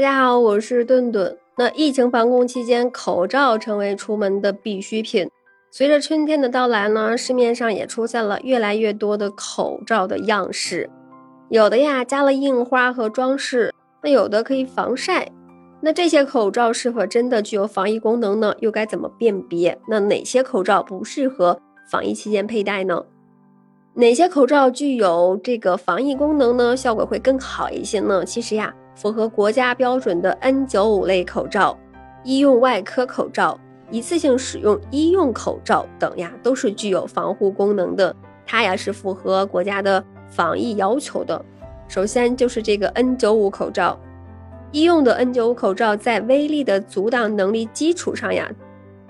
大家好，我是顿顿。那疫情防控期间，口罩成为出门的必需品。随着春天的到来呢，市面上也出现了越来越多的口罩的样式，有的呀加了印花和装饰，那有的可以防晒。那这些口罩是否真的具有防疫功能呢？又该怎么辨别？那哪些口罩不适合防疫期间佩戴呢？哪些口罩具有这个防疫功能呢？效果会更好一些呢？其实呀。符合国家标准的 N95 类口罩、医用外科口罩、一次性使用医用口罩等呀，都是具有防护功能的。它呀是符合国家的防疫要求的。首先就是这个 N95 口罩，医用的 N95 口罩在微粒的阻挡能力基础上呀，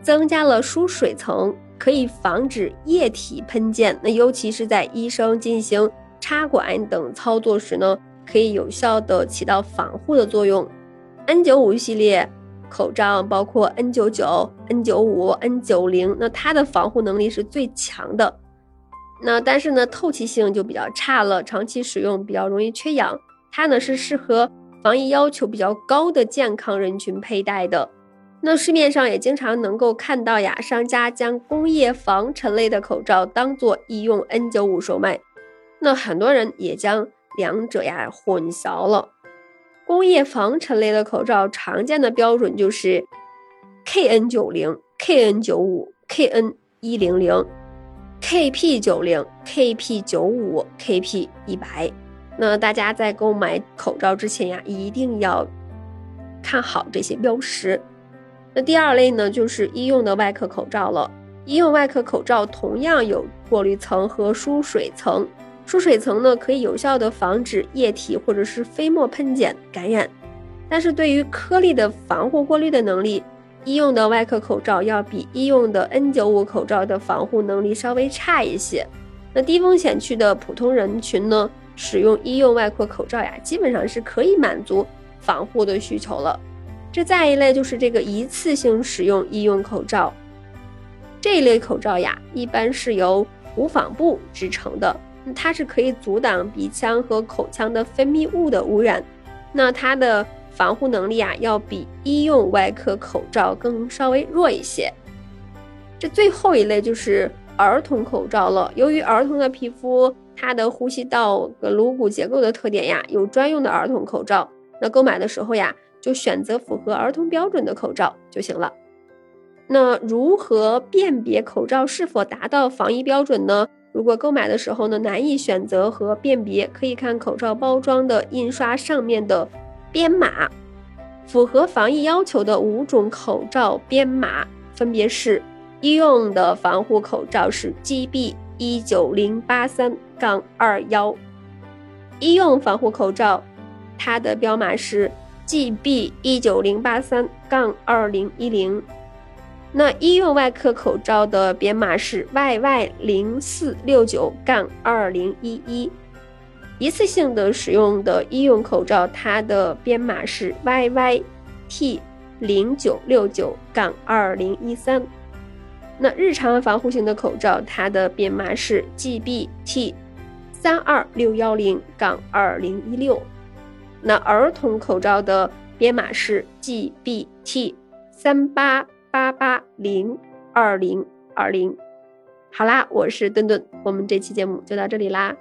增加了疏水层，可以防止液体喷溅。那尤其是在医生进行插管等操作时呢。可以有效的起到防护的作用。N95 系列口罩包括 N99、N95、N90，那它的防护能力是最强的。那但是呢，透气性就比较差了，长期使用比较容易缺氧。它呢是适合防疫要求比较高的健康人群佩戴的。那市面上也经常能够看到呀，商家将工业防尘类的口罩当做医用 N95 售卖。那很多人也将。两者呀混淆了。工业防尘类的口罩常见的标准就是 KN90、KN95、KN100、KP90、KP95、KP100。那大家在购买口罩之前呀，一定要看好这些标识。那第二类呢，就是医用的外科口罩了。医用外科口罩同样有过滤层和疏水层。疏水层呢，可以有效的防止液体或者是飞沫喷溅感染，但是对于颗粒的防护过滤的能力，医用的外科口罩要比医用的 N95 口罩的防护能力稍微差一些。那低风险区的普通人群呢，使用医用外科口罩呀，基本上是可以满足防护的需求了。这再一类就是这个一次性使用医用口罩，这一类口罩呀，一般是由无纺布制成的。它是可以阻挡鼻腔和口腔的分泌物的污染，那它的防护能力啊，要比医用外科口罩更稍微弱一些。这最后一类就是儿童口罩了。由于儿童的皮肤，它的呼吸道和颅骨结构的特点呀，有专用的儿童口罩。那购买的时候呀，就选择符合儿童标准的口罩就行了。那如何辨别口罩是否达到防疫标准呢？如果购买的时候呢难以选择和辨别，可以看口罩包装的印刷上面的编码。符合防疫要求的五种口罩编码分别是：医用的防护口罩是 GB 一九零八三杠二幺，医用防护口罩它的标码是 GB 一九零八三杠二零一零。那医用外科口罩的编码是 YY 零四六九杠二零一一，一次性的使用的医用口罩，它的编码是 YYT 零九六九杠二零一三。那日常防护型的口罩，它的编码是 GBT 三二六幺零杠二零一六。那儿童口罩的编码是 GBT 三八。八八零二零二零，好啦，我是顿顿，我们这期节目就到这里啦。